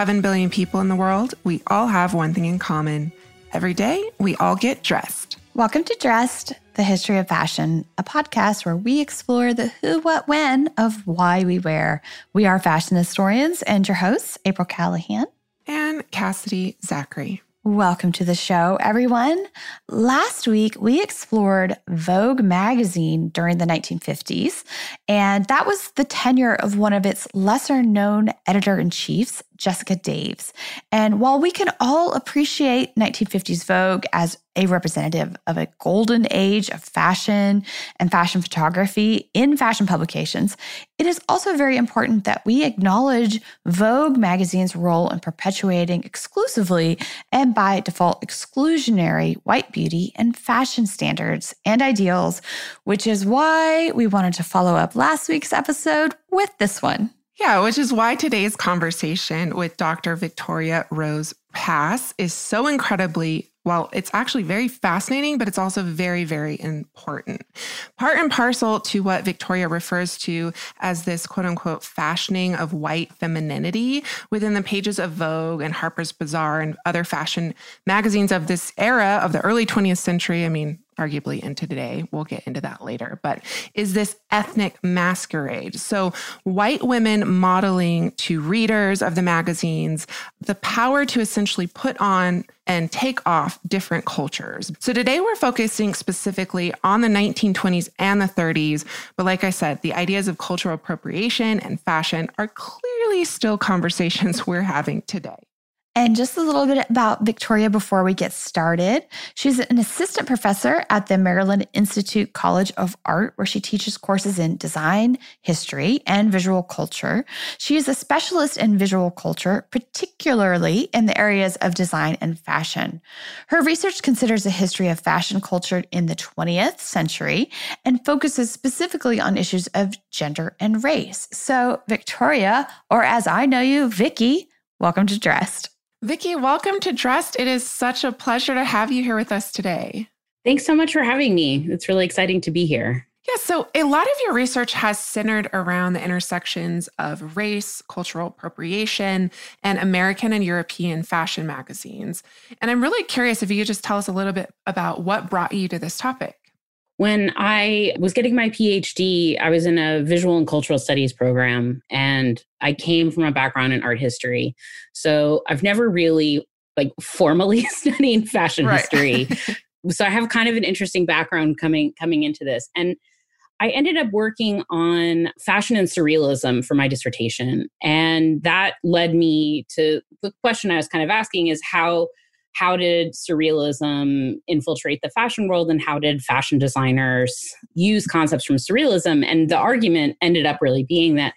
7 billion people in the world, we all have one thing in common. Every day, we all get dressed. Welcome to Dressed, the History of Fashion, a podcast where we explore the who, what, when of why we wear. We are fashion historians and your hosts, April Callahan and Cassidy Zachary. Welcome to the show, everyone. Last week, we explored Vogue magazine during the 1950s, and that was the tenure of one of its lesser known editor in chiefs, Jessica Daves. And while we can all appreciate 1950s Vogue as a representative of a golden age of fashion and fashion photography in fashion publications, it is also very important that we acknowledge Vogue magazine's role in perpetuating exclusively and by default exclusionary white beauty and fashion standards and ideals, which is why we wanted to follow up last week's episode with this one. Yeah, which is why today's conversation with Dr. Victoria Rose Pass is so incredibly well, it's actually very fascinating, but it's also very, very important. Part and parcel to what Victoria refers to as this quote unquote fashioning of white femininity within the pages of Vogue and Harper's Bazaar and other fashion magazines of this era of the early 20th century. I mean, arguably into today. We'll get into that later. But is this ethnic masquerade? So, white women modeling to readers of the magazines the power to essentially put on and take off different cultures. So, today we're focusing specifically on the 1920s and the 30s. But, like I said, the ideas of cultural appropriation and fashion are clearly still conversations we're having today. And just a little bit about Victoria before we get started. She's an assistant professor at the Maryland Institute College of Art, where she teaches courses in design, history, and visual culture. She is a specialist in visual culture, particularly in the areas of design and fashion. Her research considers a history of fashion culture in the 20th century and focuses specifically on issues of gender and race. So, Victoria, or as I know you, Vicky, welcome to Dressed. Vicki, welcome to Dressed. It is such a pleasure to have you here with us today. Thanks so much for having me. It's really exciting to be here. Yeah, so a lot of your research has centered around the intersections of race, cultural appropriation, and American and European fashion magazines. And I'm really curious if you could just tell us a little bit about what brought you to this topic. When I was getting my PhD, I was in a visual and cultural studies program, and I came from a background in art history. So I've never really like formally studied fashion right. history. so I have kind of an interesting background coming coming into this. And I ended up working on fashion and surrealism for my dissertation. And that led me to the question I was kind of asking is how how did surrealism infiltrate the fashion world and how did fashion designers use concepts from surrealism? And the argument ended up really being that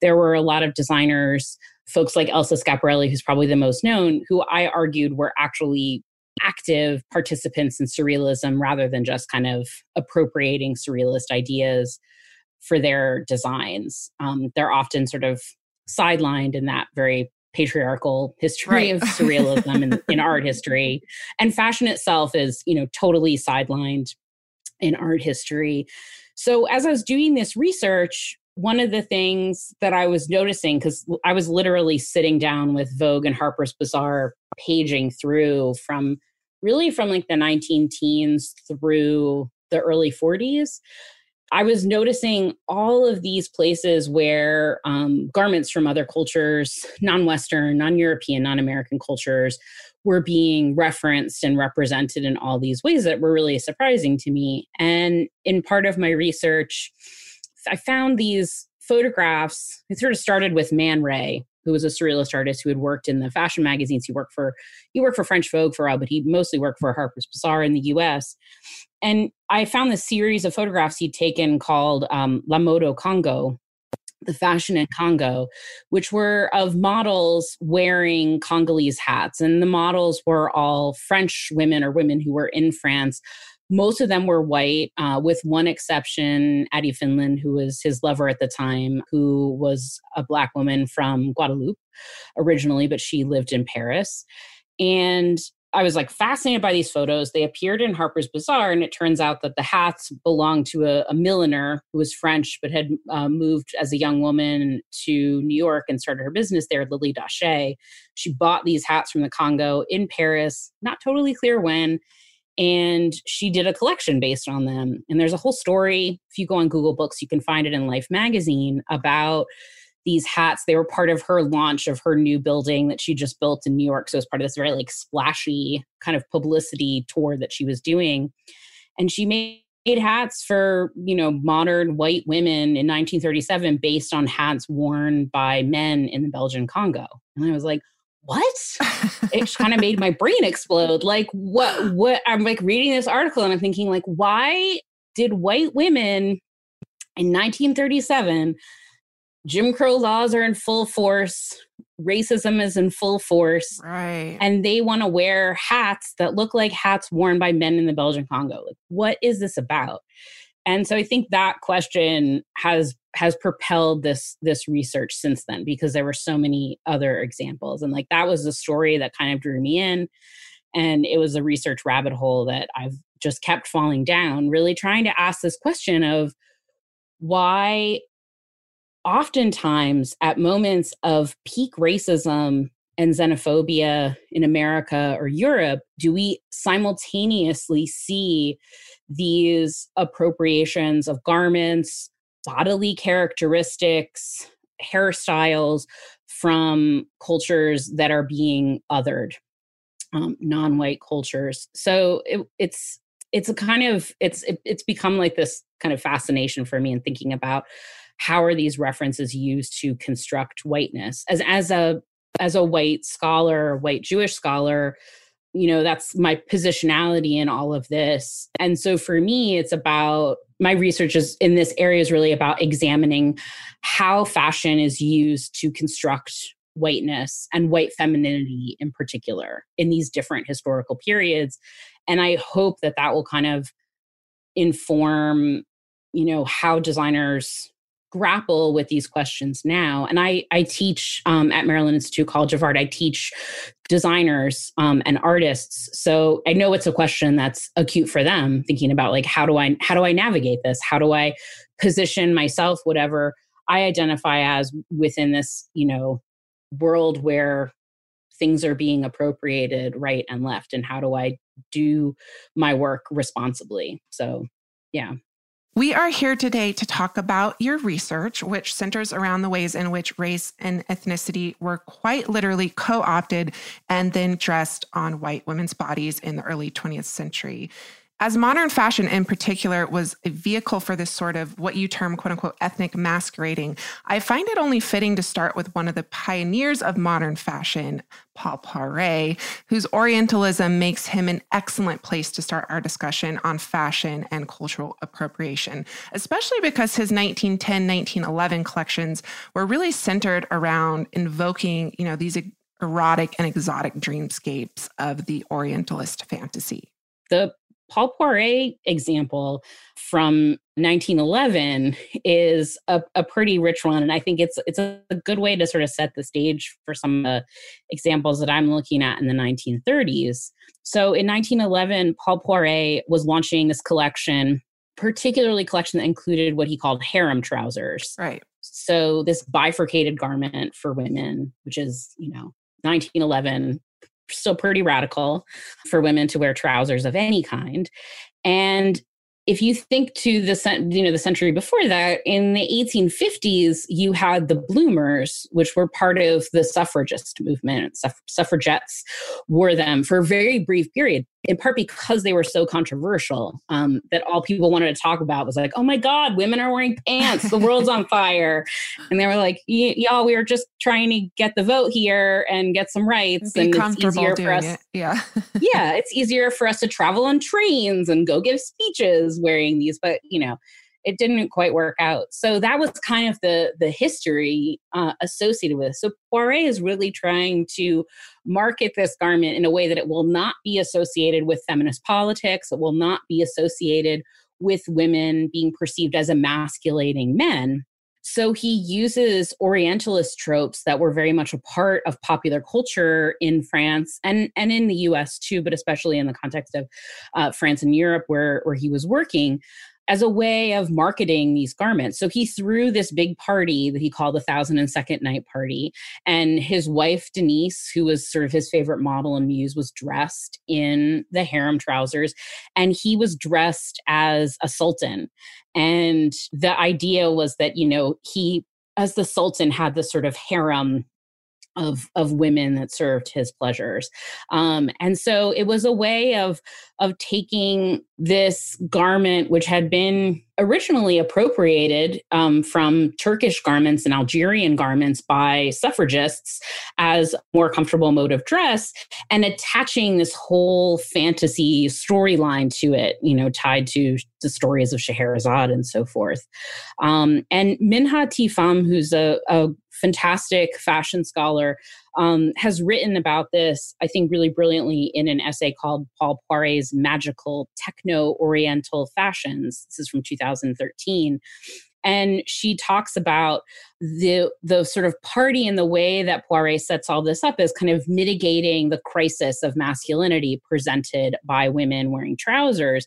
there were a lot of designers folks like elsa schiaparelli who's probably the most known who i argued were actually active participants in surrealism rather than just kind of appropriating surrealist ideas for their designs. Um, they're often sort of sidelined in that very patriarchal history right. of surrealism in, in art history and fashion itself is you know totally sidelined in art history so as i was doing this research one of the things that i was noticing because i was literally sitting down with vogue and harper's bazaar paging through from really from like the 19 teens through the early 40s, I was noticing all of these places where um, garments from other cultures, non Western, non European, non American cultures, were being referenced and represented in all these ways that were really surprising to me. And in part of my research, I found these photographs. It sort of started with Man Ray, who was a surrealist artist who had worked in the fashion magazines. He worked for he worked for French Vogue for a while, but he mostly worked for Harper's Bazaar in the U.S. And I found this series of photographs he'd taken called um, La Mode au Congo, the fashion in Congo, which were of models wearing Congolese hats. And the models were all French women or women who were in France. Most of them were white, uh, with one exception, Ady Fidelin, who was his lover at the time, who was a Black woman from Guadeloupe originally, but she lived in Paris. And I was like fascinated by these photos. They appeared in Harper's Bazaar, and it turns out that the hats belonged to a, a milliner who was French but had uh, moved as a young woman to New York and started her business there, Lily Daché. She bought these hats from the Congo in Paris, not totally clear when, and she did a collection based on them. And there's a whole story. If you go on Google Books, you can find it in Life magazine about these hats. They were part of her launch of her new building that she just built in New York. So it was part of this very like splashy kind of publicity tour that she was doing. And she made hats for, you know, modern white women in 1937 based on hats worn by men in the Belgian Congo. And I was like, what? it kind of made my brain explode. Like what what I'm like reading this article and I'm thinking like why did white women in 1937 Jim Crow laws are in full force. Racism is in full force. Right. And they want to wear hats that look like hats worn by men in the Belgian Congo. Like, what is this about? And so I think that question has has propelled this this research since then because there were so many other examples. And like that was the story that kind of drew me in. And it was a research rabbit hole that I've just kept falling down, really trying to ask this question of why oftentimes at moments of peak racism and xenophobia in America or Europe, do we simultaneously see these appropriations of garments, bodily characteristics, hairstyles from cultures that are being othered, um, non-white cultures. So it, it's it's a kind of it's it, it's become like this kind of fascination for me in thinking about how are these references used to construct whiteness? As as a as a white scholar white jewish scholar you know that's my positionality in all of this. And so for me it's about my research is in this area is really about examining how fashion is used to construct whiteness and white femininity in particular in these different historical periods. And i hope that that will kind of inform you know how designers grapple with these questions now. And i i teach um, at maryland institute college of art. I teach designers um, and artists. So i know it's a question that's acute for them thinking about like how do i how do i navigate this? How do i position myself whatever i identify as within this you know world where things are being appropriated right and left? And how do i do my work responsibly? So yeah we are here today to talk about your research, which centers around the ways in which race and ethnicity were quite literally co opted and then dressed on white women's bodies in the early 20th century. As modern fashion in particular was a vehicle for this sort of what you term quote unquote ethnic masquerading, I find it only fitting to start with one of the pioneers of modern fashion, Paul Poiret, whose Orientalism makes him an excellent place to start our discussion on fashion and cultural appropriation, especially because his 1910 1911 collections were really centered around invoking, you know, these erotic and exotic dreamscapes of the Orientalist fantasy. The Paul Poiret example from 1911 is a, a, pretty rich one, and I think it's it's a good way to sort of set the stage for some of the examples that I'm looking at in the 1930s. So in 1911, Paul Poiret was launching this collection, particularly collection that included what he called harem trousers. Right. So this bifurcated garment for women, which is you know 1911 still pretty radical for women to wear trousers of any kind. And if you think to the you know the century before that in the 1850s you had the bloomers which were part of the suffragist movement. Suff- suffragettes wore them for a very brief period in part because they were so controversial um, that all people wanted to talk about was like oh my god women are wearing pants. The world's on fire. And they were like y'all we were just trying to get the vote here and get some rights Be and it's easier for us it. yeah. Yeah it's easier for us to travel on trains and go give speeches wearing these but you know it didn't quite work out. So that was kind of the the history uh, associated with it. So Poiret is really trying to market this garment in a way that it will not be associated with feminist politics. It will not be associated with women being perceived as emasculating men. So he uses Orientalist tropes that were very much a part of popular culture in France and, and in the US too, but especially in the context of uh, France and Europe where, where he was working as a way of marketing these garments. So he threw this big party that he called the Thousand and Second Night Party. And his wife, Denise, who was sort of his favorite model and muse, was dressed in the harem trousers. And he was dressed as a sultan. And the idea was that, you know, he, as the sultan, had this sort of harem of of women that served his pleasures. Um, and so it was a way of of taking this garment which had been originally appropriated um, from turkish garments and algerian garments by suffragists as more comfortable mode of dress and attaching this whole fantasy storyline to it you know tied to the stories of scheherazade and so forth. Um, and Minh-Ha T. Pham who's a, a fantastic fashion scholar, um, has written about this, I think, really brilliantly in an essay called Paul Poiret's Magical Techno Oriental Fashions. This is from 2013 and she talks about the the sort of party and the way that Poiret sets all this up is kind of mitigating the crisis of masculinity presented by women wearing trousers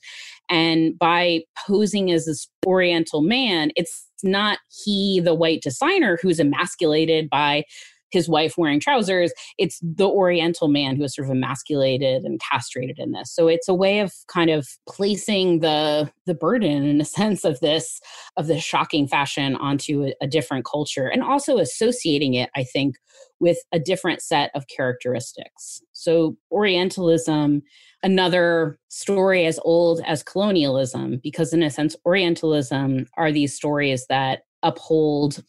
and by posing as this oriental man it's not he the white designer who's emasculated by his wife wearing trousers. It's the Oriental man who is sort of emasculated and castrated in this. So it's a way of kind of placing the the burden in a sense of this of this shocking fashion onto a, a different culture and also associating it, I think, with a different set of characteristics. So Orientalism another story as old as colonialism because in a sense orientalism are these stories that uphold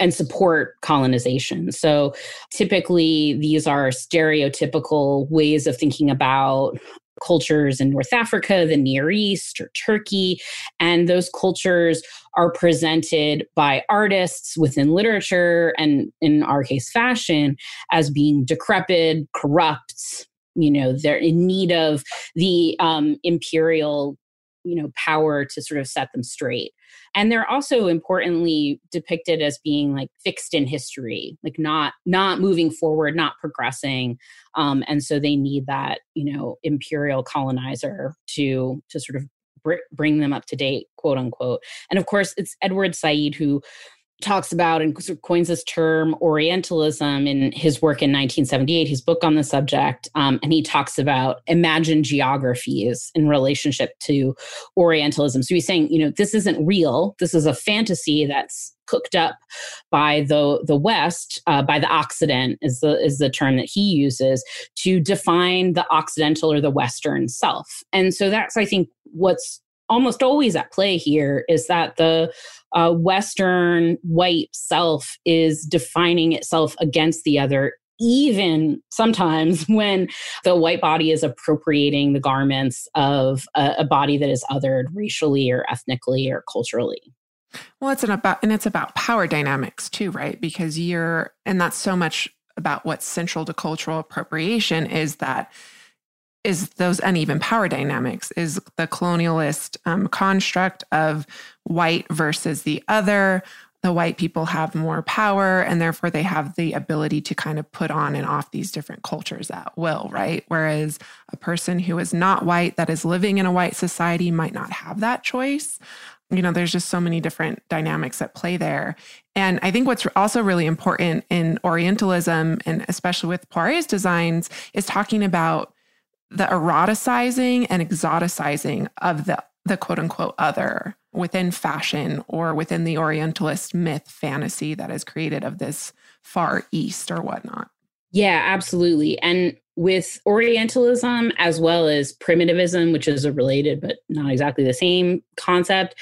and support colonization. So typically, these are stereotypical ways of thinking about cultures in North Africa, the Near East, or Turkey. And those cultures are presented by artists within literature and, in our case, fashion, as being decrepit, corrupt. You know, they're in need of the um, imperial you know power to sort of set them straight and they're also importantly depicted as being like fixed in history like not not moving forward not progressing. Um, and so they need that you know imperial colonizer to to sort of br- bring them up to date quote unquote. And of course it's edward said who talks about and coins this term Orientalism in his work in 1978, his book on the subject. Um, and he talks about imagined geographies in relationship to Orientalism. So he's saying, you know, this isn't real. This is a fantasy that's cooked up by the the West, uh, by the Occident is the is the term that he uses to define the Occidental or the Western self. And so that's I think what's almost always at play here is that the uh, Western white self is defining itself against the other, even sometimes when the white body is appropriating the garments of a, a body that is othered racially or ethnically or culturally. Well, it's an about and it's about power dynamics too, right? Because you're and that's so much about what's central to cultural appropriation is that is those uneven power dynamics is the colonialist um, construct of white versus the other. The white people have more power and therefore they have the ability to kind of put on and off these different cultures at will right? Whereas a person who is not white that is living in a white society might not have that choice. You know there's just so many different dynamics at play there. And i think what's also really important in orientalism and especially with poiret's designs is talking about the eroticizing and exoticizing of the the quote unquote other within fashion or within the Orientalist myth fantasy that is created of this far east or whatnot. Yeah, absolutely. And with Orientalism as well as primitivism, which is a related but not exactly the same concept,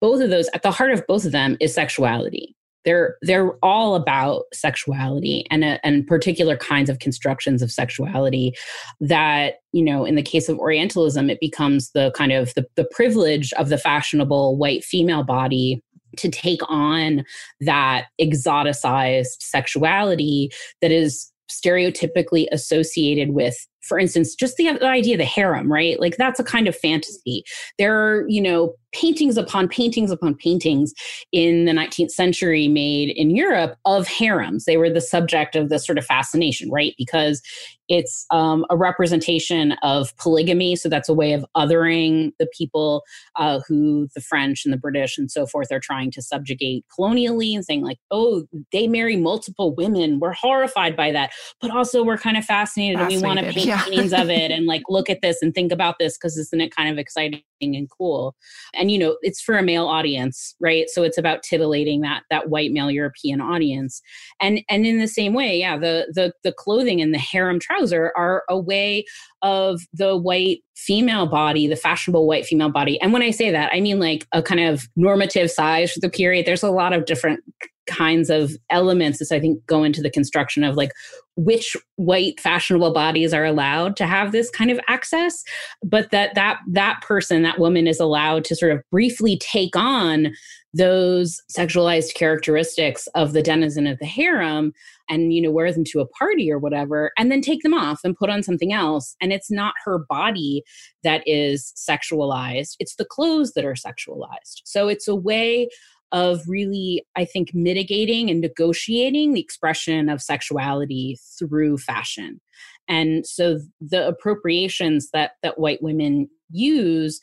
both of those, at the heart of both of them is sexuality they're they're all about sexuality and uh, and particular kinds of constructions of sexuality that you know in the case of orientalism it becomes the kind of the, the privilege of the fashionable white female body to take on that exoticized sexuality that is stereotypically associated with for instance just the, the idea of the harem right like that's a kind of fantasy there are you know paintings upon paintings upon paintings in the 19th century made in Europe of harems. They were the subject of this sort of fascination, right? Because it's um, a representation of polygamy. So that's a way of othering the people uh, who the French and the British and so forth are trying to subjugate colonially and saying, like, oh, they marry multiple women. We're horrified by that. But also, we're kind of fascinated, fascinated and we want to paint yeah. paintings of it and like look at this and think about this because isn't it kind of exciting and cool? And, you know, it's for a male audience, right? So it's about titillating that that white male European audience. And and in the same way, yeah, the the the clothing and the harem trouser are a way of the white female body, the fashionable white female body. And when I say that, I mean like a kind of normative size for the period. There's a lot of different kinds of elements that I think go into the construction of like which white fashionable bodies are allowed to have this kind of access but that that that person that woman is allowed to sort of briefly take on those sexualized characteristics of the denizen of the harem and you know wear them to a party or whatever and then take them off and put on something else. And it's not her body that is sexualized it's the clothes that are sexualized. So it's a way of really, I think, mitigating and negotiating the expression of sexuality through fashion. And so the appropriations that that white women use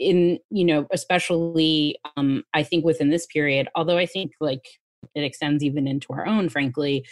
in, you know, especially um, I think within this period, although I think like it extends even into our own, frankly,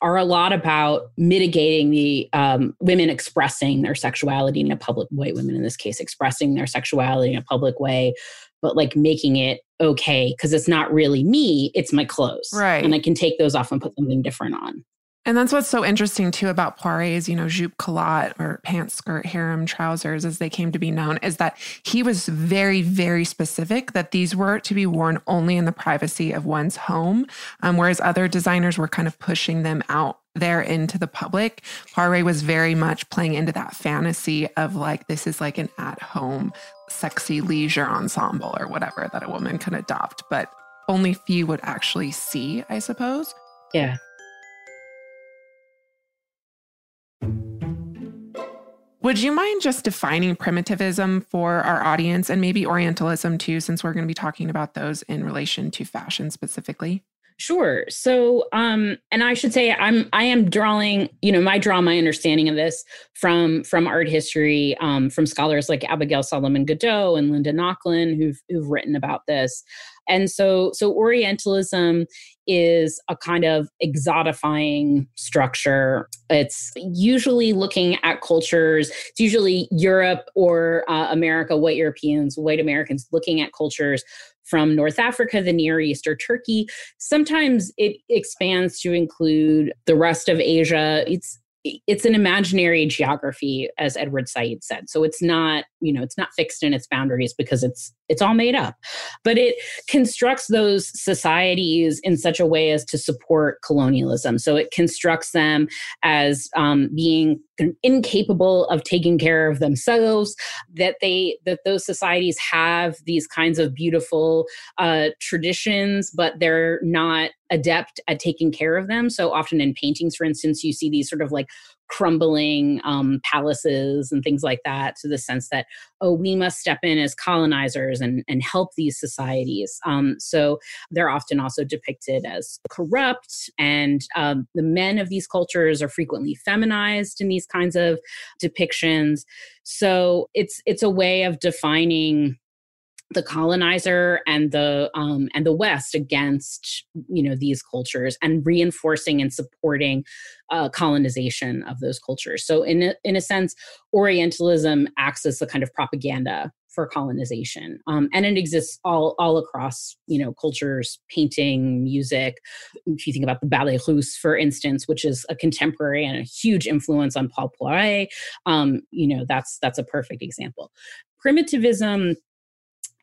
are a lot about mitigating the um, women expressing their sexuality in a public white women in this case expressing their sexuality in a public way but like making it okay because it's not really me, it's my clothes. Right. And I can take those off and put something different on. And that's what's so interesting too about Poiret's, you know, jupe culotte or pants skirt harem trousers as they came to be known, is that he was very, very specific that these were to be worn only in the privacy of one's home, um, whereas other designers were kind of pushing them out there into the public. Poiret was very much playing into that fantasy of like, this is like an at home, sexy leisure ensemble or whatever that a woman can adopt, but only few would actually see, I suppose. Yeah. Would you mind just defining primitivism for our audience and maybe Orientalism too, since we're going to be talking about those in relation to fashion specifically? Sure. So, um, and I should say, I'm I am drawing, you know, my draw my understanding of this from from art history, um, from scholars like Abigail Solomon Godeau and Linda Nochlin, who've who've written about this. And so, so Orientalism is a kind of exotifying structure. It's usually looking at cultures. It's usually Europe or uh, America, white Europeans, white Americans looking at cultures from North Africa, the Near East, or Turkey. Sometimes it expands to include the rest of Asia. It's it's an imaginary geography as edward said said so it's not you know it's not fixed in its boundaries because it's it's all made up but it constructs those societies in such a way as to support colonialism so it constructs them as um, being incapable of taking care of themselves that they that those societies have these kinds of beautiful uh, traditions but they're not adept at taking care of them. So often in paintings, for instance, you see these sort of like crumbling um, palaces and things like that to the sense that oh we must step in as colonizers and, and help these societies. Um, so they're often also depicted as corrupt and um, the men of these cultures are frequently feminized in these kinds of depictions. So it's it's a way of defining the colonizer and the um, and the West against you know these cultures and reinforcing and supporting uh, colonization of those cultures. So in a, in a sense, Orientalism acts as a kind of propaganda for colonization um, and it exists all all across you know cultures painting music if you think about the ballet russe for instance which is a contemporary and a huge influence on paul poiret um, you know that's that's a perfect example primitivism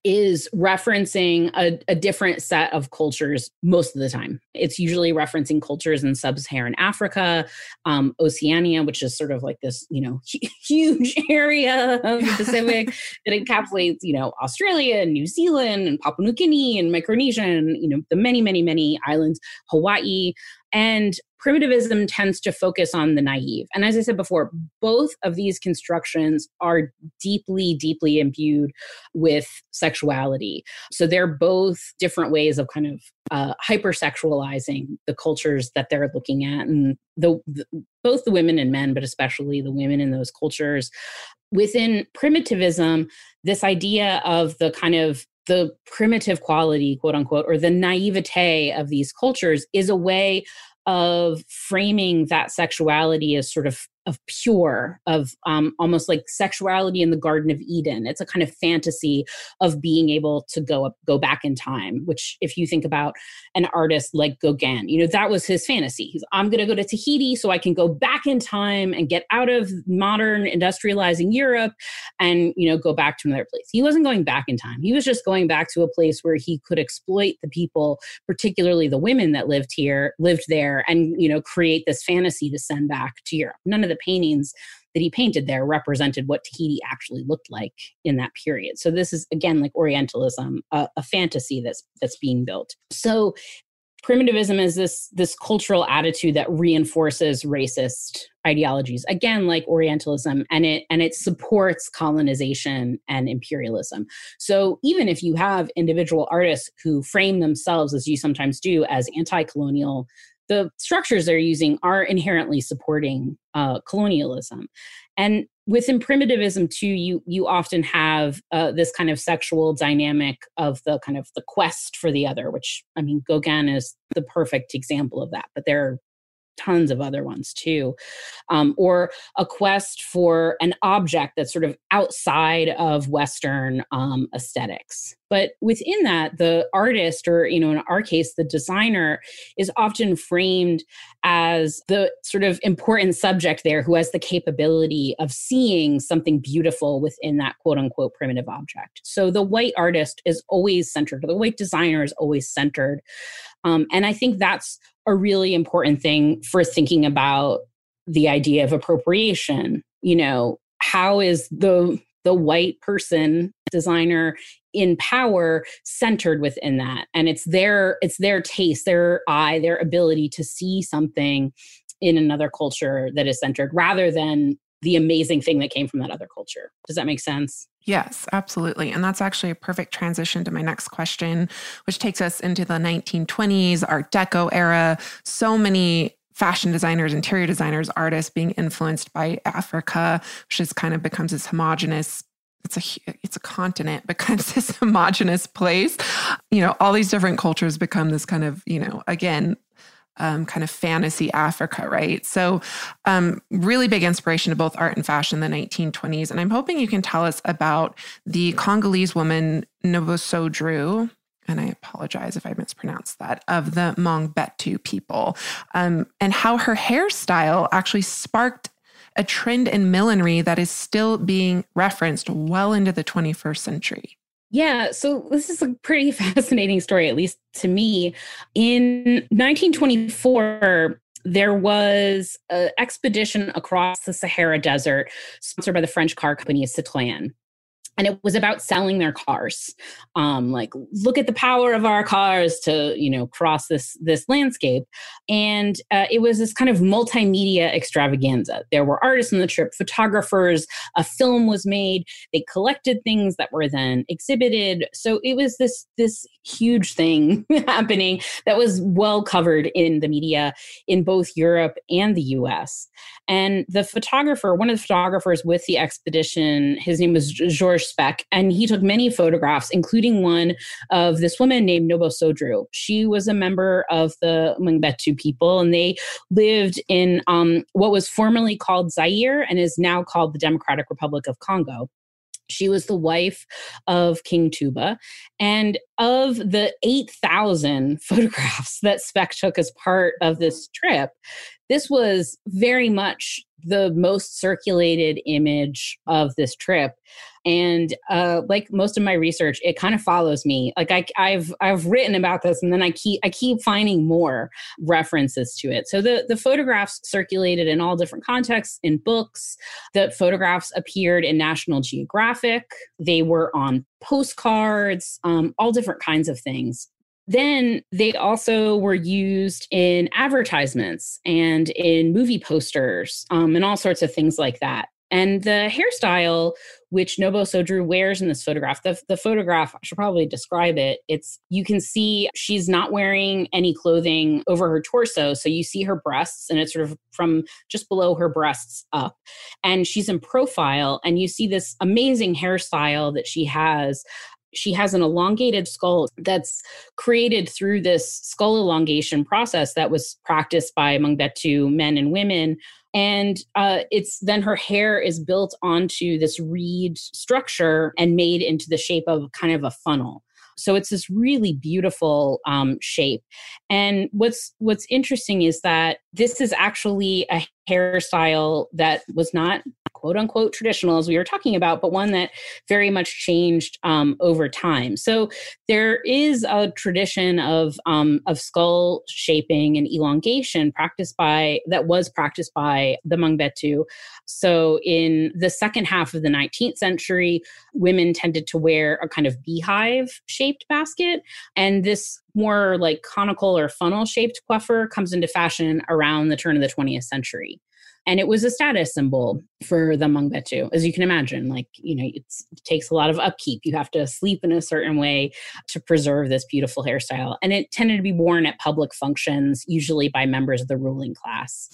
is referencing a, a, different set of cultures most of the time. It's usually referencing cultures in sub-Saharan Africa, um, Oceania, which is sort of like this, you know, huge area of the Pacific that encapsulates, you know, Australia and New Zealand and Papua New Guinea and Micronesia and, you know, the many, many, many islands, Hawaii. And primitivism tends to focus on the naive. And as I said before, both of these constructions are deeply, deeply imbued with sexuality. So they're both different ways of kind of uh, hypersexualizing the cultures that they're looking at, and the, the both the women and men, but especially the women in those cultures. Within primitivism, this idea of the kind of the primitive quality, quote unquote, or the naivete of these cultures is a way of framing that sexuality as sort of of pure, of um, almost like sexuality in the Garden of Eden. It's a kind of fantasy of being able to go up, go back in time. Which, if you think about an artist like Gauguin, you know that was his fantasy. He's I'm going to go to Tahiti so I can go back in time and get out of modern industrializing Europe, and you know go back to another place. He wasn't going back in time. He was just going back to a place where he could exploit the people, particularly the women that lived here, lived there, and you know create this fantasy to send back to Europe. None of the the paintings that he painted there represented what Tahiti actually looked like in that period. So this is again like Orientalism, a, a fantasy that's that's being built. So primitivism is this this cultural attitude that reinforces racist ideologies again like orientalism and it and it supports colonization and imperialism so even if you have individual artists who frame themselves as you sometimes do as anti-colonial the structures they're using are inherently supporting uh, colonialism. And within primitivism too you you often have uh, this kind of sexual dynamic of the kind of the quest for the other which i mean gauguin is the perfect example of that but there are tons of other ones too um, or a quest for an object that's sort of outside of western um, aesthetics. But within that the artist or you know in our case the designer is often framed as the sort of important subject there who has the capability of seeing something beautiful within that quote unquote primitive object. So the white artist is always centered the white designer is always centered um, and i think that's a really important thing for thinking about the idea of appropriation. You know how is the the white person designer in power centered within that? And it's their it's their taste their eye their ability to see something in another culture that is centered rather than the amazing thing that came from that other culture does that make sense Yes, absolutely. And that's actually a perfect transition to my next question, which takes us into the 1920s, Art Deco era. So many fashion designers, interior designers, artists being influenced by Africa, which is kind of becomes this homogenous it's a it's a continent becomes this homogenous place you know all these different cultures become this kind of you know again um, kind of fantasy Africa, right? So, um, really big inspiration to both art and fashion in the 1920s. And I'm hoping you can tell us about the Congolese woman Novosodru. And I apologize if I mispronounced that, of the Mangbetu people, um, and how her hairstyle actually sparked a trend in millinery that is still being referenced well into the 21st century. Yeah, so this is a pretty fascinating story, at least to me. In 1924, there was an expedition across the Sahara Desert sponsored by the French car company Citroën and it was about selling their cars. Um, like look at the power of our cars to you know cross this this landscape. And uh, it was this kind of multimedia extravaganza. There were artists on the trip photographers a film was made. They collected things that were then exhibited. So it was this this huge thing happening that was well covered in the media in both europe and the us and the photographer one of the photographers with the expedition his name was georges Specht, and he took many photographs, including one of this woman named Novosodru. She was a member of the Mangbetu people, and they lived in um, what was formerly called Zaire and is now called the Democratic Republic of Congo. She was the wife of King Tuba. And of the 8,000 photographs that Specht took as part of this trip, this was very much the most circulated image of this trip. And uh, like most of my research it kind of follows me. Like I, i've i've written about this and then i keep i keep finding more references to it. So the the photographs circulated in all different contexts in books. The photographs appeared in national geographic. They were on postcards um, all different kinds of things then they also were used in advertisements and in movie posters um, and all sorts of things like that. And the hairstyle, which Nobo Sodru wears in this photograph, the, the photograph, I should probably describe it. It's you can see she's not wearing any clothing over her torso. So you see her breasts, and it's sort of from just below her breasts up. And she's in profile, and you see this amazing hairstyle that she has she has an elongated skull that's created through this skull elongation process that was practiced by Mangbetu men and women. And uh, it's then her hair is built onto this reed structure and made into the shape of kind of a funnel. So it's this really beautiful um, shape. And what's what's interesting is that this is actually a hairstyle that was not quote unquote traditional as we were talking about, but one that very much changed um, over time. So there is a tradition of um, of skull shaping and elongation practiced by that was practiced by the Mangbetu. So in the second half of the 19th century, women tended to wear a kind of beehive shaped basket, and this more like conical or funnel shaped coiffure comes into fashion around the turn of the 20th century and it was a status symbol for the Mangbetu, as you can imagine. Like, you know, it takes a lot of upkeep. You have to sleep in a certain way to preserve this beautiful hairstyle. And it tended to be worn at public functions, usually by members of the ruling class.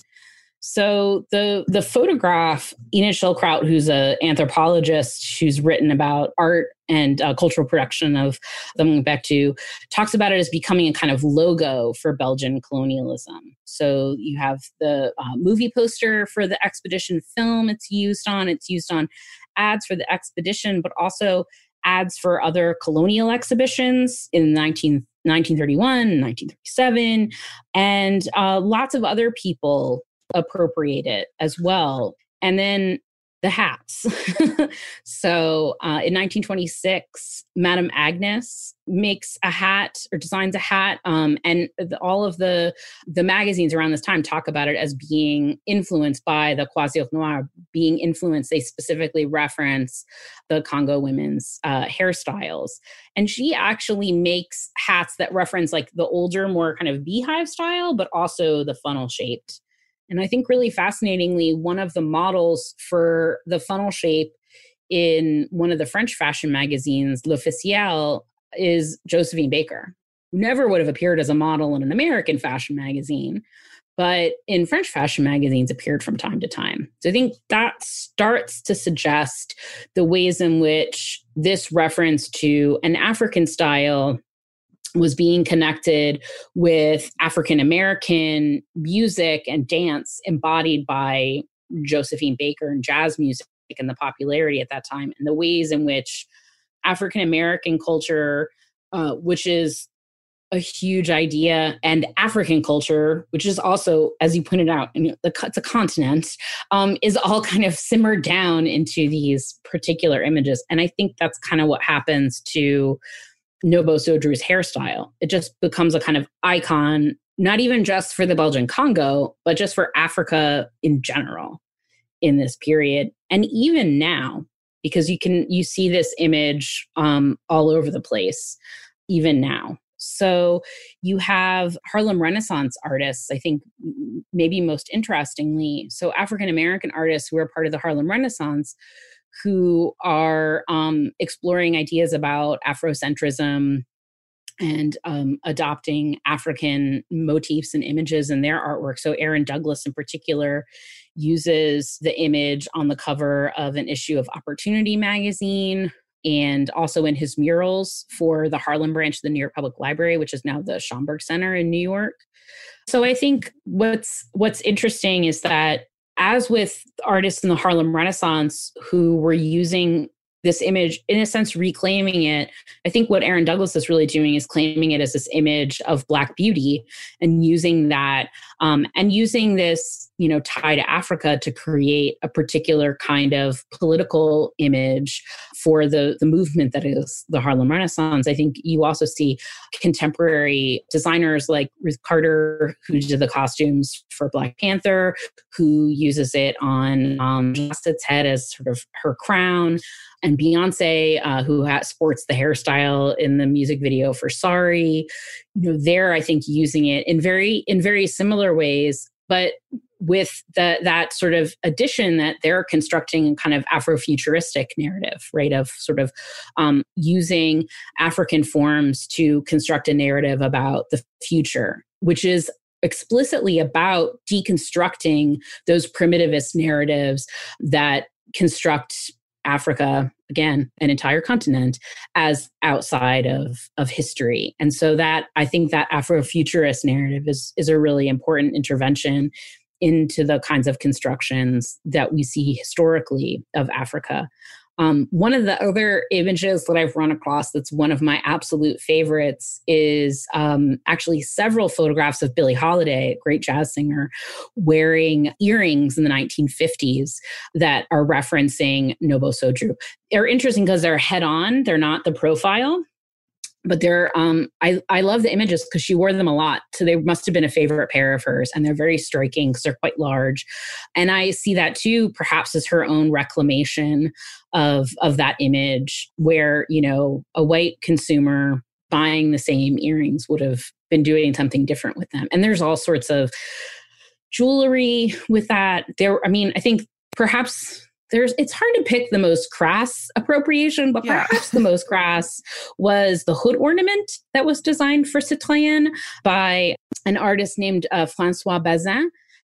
So the the photograph, Enid Schildkrout, who's an anthropologist who's written about art and uh, cultural production of the Mangbetu, talks about it as becoming a kind of logo for Belgian colonialism. So you have the uh, movie poster for the expedition film it's used on. It's used on ads for the expedition, but also ads for other colonial exhibitions in 19, 1931, 1937, and uh, lots of other people appropriate it as well. And then the hats. so uh, in 1926, Madame Agnes makes a hat or designs a hat, um, and the, all of the the magazines around this time talk about it as being influenced by the Croisière Noire. Being influenced, they specifically reference the Congo women's uh, hairstyles, and she actually makes hats that reference like the older, more kind of beehive style, but also the funnel shaped. And I think really fascinatingly, one of the models for the funnel shape in one of the French fashion magazines, L'Officiel, is Josephine Baker, who never would have appeared as a model in an American fashion magazine, but in French fashion magazines appeared from time to time. So I think that starts to suggest the ways in which this reference to an African style was being connected with African American music and dance embodied by Josephine Baker and jazz music and the popularity at that time, and the ways in which African American culture, uh, which is a huge idea, and African culture, which is also, as you pointed out, it's a continent, um, is all kind of simmered down into these particular images. And I think that's kind of what happens to Nobo Sodru's hairstyle. It just becomes a kind of icon, not even just for the Belgian Congo, but just for Africa in general in this period. And even now, because you can you see this image um, all over the place, even now. So you have Harlem Renaissance artists, I think maybe most interestingly. So African American artists who are part of the Harlem Renaissance who are um, exploring ideas about Afrocentrism and um, adopting African motifs and images in their artwork. So, Aaron Douglas, in particular, uses the image on the cover of an issue of Opportunity magazine and also in his murals for the Harlem branch of the New York Public Library, which is now the Schomburg Center in New York. So I think what's what's interesting is that as with artists in the Harlem Renaissance who were using this image, in a sense, reclaiming it. I think what Aaron Douglas is really doing is claiming it as this image of Black beauty and using that um, and using this, you know, tie to Africa to create a particular kind of political image for the, the movement that is the Harlem Renaissance. I think you also see contemporary designers like Ruth Carter, who did the costumes for Black Panther, who uses it on um, head as sort of her crown and Beyonce, uh, who has, sports the hairstyle in the music video for "Sorry," you know, they're I think using it in very in very similar ways, but with the, that sort of addition that they're constructing a kind of Afrofuturistic narrative, right? Of sort of um, using African forms to construct a narrative about the future, which is explicitly about deconstructing those primitivist narratives that construct Africa, again, an entire continent, as outside of, of history. And so that I think that Afrofuturist narrative is, is a really important intervention into the kinds of constructions that we see historically of Africa. Um, one of the other images that I've run across that's one of my absolute favorites is um, actually several photographs of Billie Holiday, a great jazz singer, wearing earrings in the 1950s that are referencing Nobosodru. They're interesting because they're head on, they're not the profile but they're um i i love the images because she wore them a lot so they must have been a favorite pair of hers and they're very striking because they're quite large. And i see that too perhaps as her own reclamation of of that image where you know a white consumer buying the same earrings would have been doing something different with them. And there's all sorts of jewelry with that. There i mean i think perhaps there's it's hard to pick the most crass appropriation, but yeah. perhaps the most crass was the hood ornament that was designed for Citroën by an artist named uh, Francois Bazin.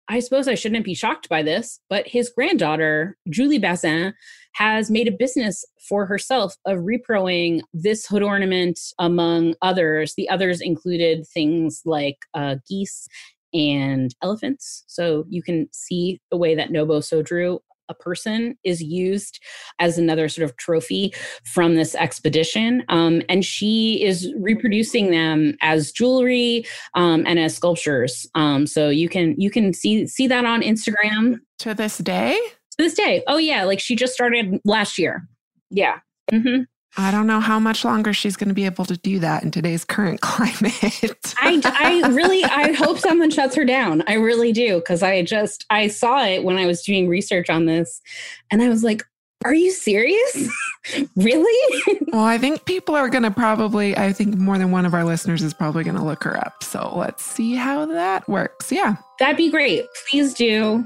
I suppose I shouldn't be shocked by this, but his granddaughter, Julie Bazin, has made a business for herself of reproing this hood ornament among others. The others included things like uh, geese and elephants. So you can see the way that Nobosodru a person is used as another sort of trophy from this expedition. Um, and she is reproducing them as jewelry um, and as sculptures. Um, so you can you can see see that on Instagram to this day. To this day, oh yeah, like she just started last year. Yeah. Mm-hmm. I don't know how much longer she's going to be able to do that in today's current climate. I, I really, I hope someone shuts her down. I really do. Cause I just, I saw it when I was doing research on this and I was like, are you serious? really? well, I think people are going to probably, I think more than one of our listeners is probably going to look her up. So let's see how that works. Yeah. That'd be great. Please do.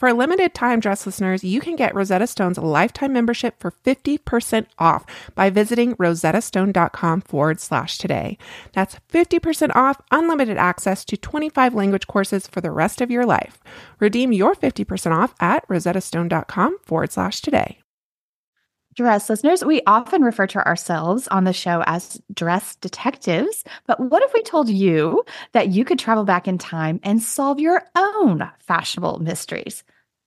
For limited time, dress listeners, you can get Rosetta Stone's lifetime membership for 50% off by visiting rosettastone.com forward slash today. That's 50% off unlimited access to 25 language courses for the rest of your life. Redeem your 50% off at rosettastone.com forward slash today. Dress listeners, we often refer to ourselves on the show as dress detectives. But what if we told you that you could travel back in time and solve your own fashionable mysteries?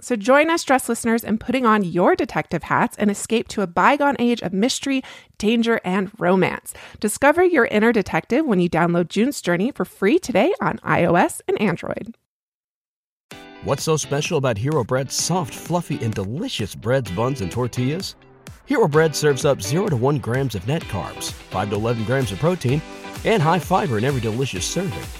So join us, dress listeners, in putting on your detective hats and escape to a bygone age of mystery, danger, and romance. Discover your inner detective when you download June's Journey for free today on iOS and Android. What's so special about Hero Bread's soft, fluffy, and delicious breads, buns, and tortillas? Hero Bread serves up 0 to 1 grams of net carbs, 5 to 11 grams of protein, and high fiber in every delicious serving.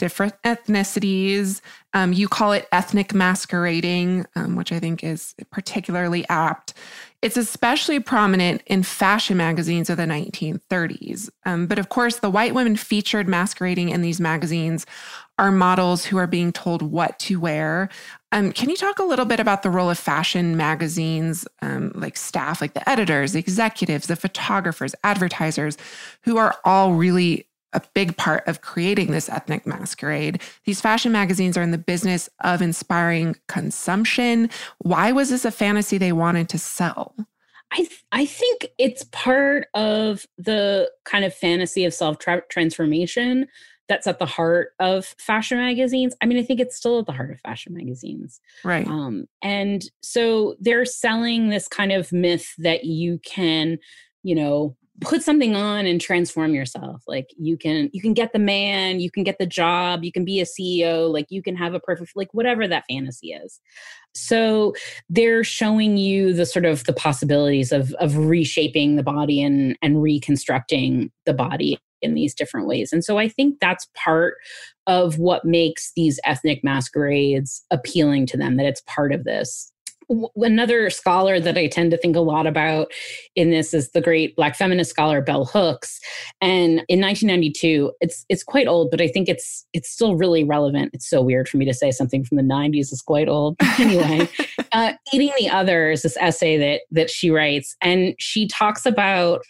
different ethnicities, um, you call it ethnic masquerading, um, which I think is particularly apt. It's especially prominent in fashion magazines of the 1930s. Um, but of course, the white women featured masquerading in these magazines are models who are being told what to wear. Um, can you talk a little bit about the role of fashion magazines, um, like staff, like the editors, the executives, the photographers, advertisers, who are all really a big part of creating this ethnic masquerade. These fashion magazines are in the business of inspiring consumption. Why was this a fantasy they wanted to sell? I th- I think it's part of the kind of fantasy of self transformation that's at the heart of fashion magazines. I mean, I think it's still at the heart of fashion magazines. Right. Um, and so they're selling this kind of myth that you can, you know, put something on and transform yourself like you can you can get the man you can get the job you can be a ceo like you can have a perfect like whatever that fantasy is so they're showing you the sort of the possibilities of of reshaping the body and and reconstructing the body in these different ways. And so I think that's part of what makes these ethnic masquerades appealing to them, that it's part of this. Another scholar that I tend to think a lot about in this is the great Black feminist scholar Bell Hooks, and in 1992, it's it's quite old, but I think it's it's still really relevant. It's so weird for me to say something from the 90s is quite old. anyway, uh, eating the other is this essay that that she writes, and she talks about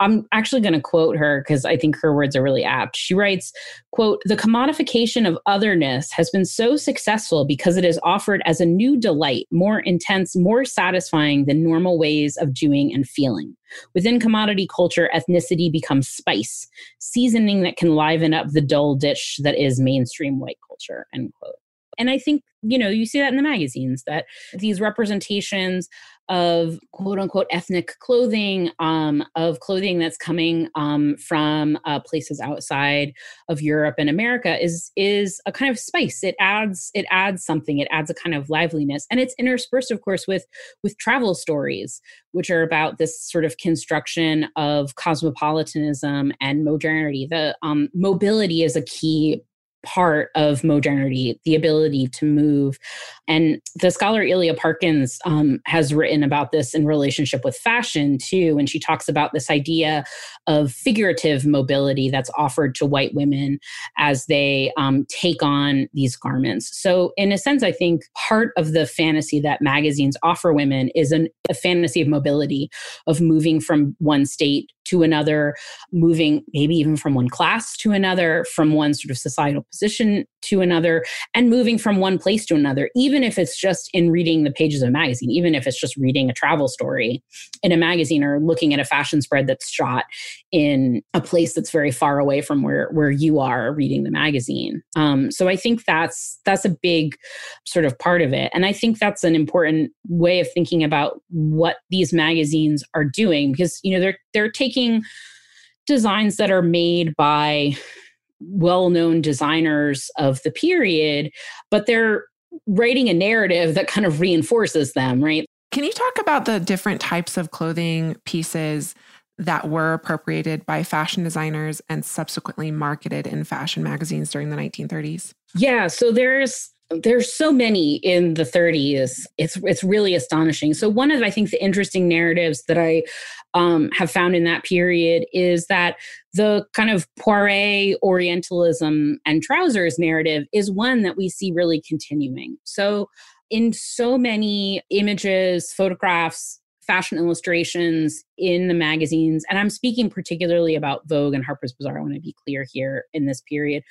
I'm actually going to quote her because I think her words are really apt. She writes, quote, "The commodification of otherness has been so successful because it is offered as a new delight, more intense, more satisfying than normal ways of doing and feeling. Within commodity culture, ethnicity becomes spice, seasoning that can liven up the dull dish that is mainstream white culture." End quote. And I think, you know, you see that in the magazines that these representations of quote unquote ethnic clothing, um, of clothing that's coming um, from uh, places outside of Europe and America is is a kind of spice. It adds it adds something. It adds a kind of liveliness, and it's interspersed, of course, with with travel stories, which are about this sort of construction of cosmopolitanism and modernity. The um, mobility is a key part of modernity, the ability to move. And the scholar Ilya Parkins um, has written about this in relationship with fashion too. And she talks about this idea of figurative mobility that's offered to white women as they um, take on these garments. So, in a sense, I think part of the fantasy that magazines offer women is an, a fantasy of mobility, of moving from one state to another, moving maybe even from one class to another, from one sort of societal position to another and moving from one place to another, even if it's just in reading the pages of a magazine, even if it's just reading a travel story in a magazine or looking at a fashion spread that's shot in a place that's very far away from where, where you are reading the magazine. Um, so I think that's that's a big sort of part of it. And I think that's an important way of thinking about what these magazines are doing because you know they're they're taking designs that are made by well-known designers of the period but they're writing a narrative that kind of reinforces them right? Can you talk about the different types of clothing pieces that were appropriated by fashion designers and subsequently marketed in fashion magazines during the 1930s yeah so there's there's so many in the 30s it's it's really astonishing. So one of i think the interesting narratives that i um, have found in that period is that the kind of Poiret orientalism and trousers narrative is one that we see really continuing. So in so many images photographs fashion illustrations in the magazines and i'm speaking particularly about vogue and harper's bazaar i want to be clear here in this period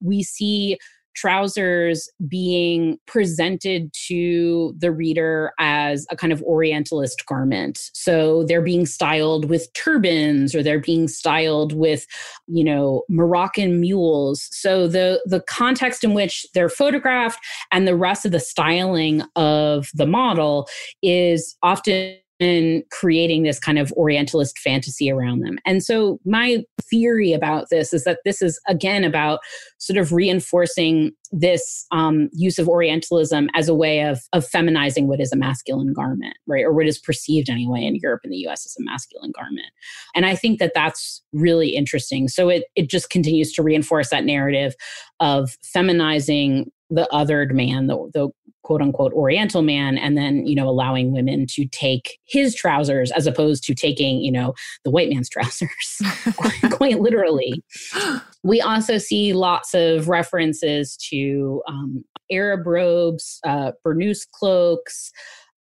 we see trousers being presented to the reader as a kind of orientalist garment. So they're being styled with turbans or they're being styled with you know moroccan mules. So the the context in which they're photographed and the rest of the styling of the model is often and creating this kind of Orientalist fantasy around them. And so, my theory about this is that this is again about sort of reinforcing this um, use of Orientalism as a way of, of feminizing what is a masculine garment, right? Or what is perceived anyway in Europe and the US as a masculine garment. And I think that that's really interesting. So, it, it just continues to reinforce that narrative of feminizing the othered man, the, the quote unquote oriental man and then you know allowing women to take his trousers as opposed to taking you know the white man's trousers. Quite literally. We also see lots of references to um, arab robes uh, burnous cloaks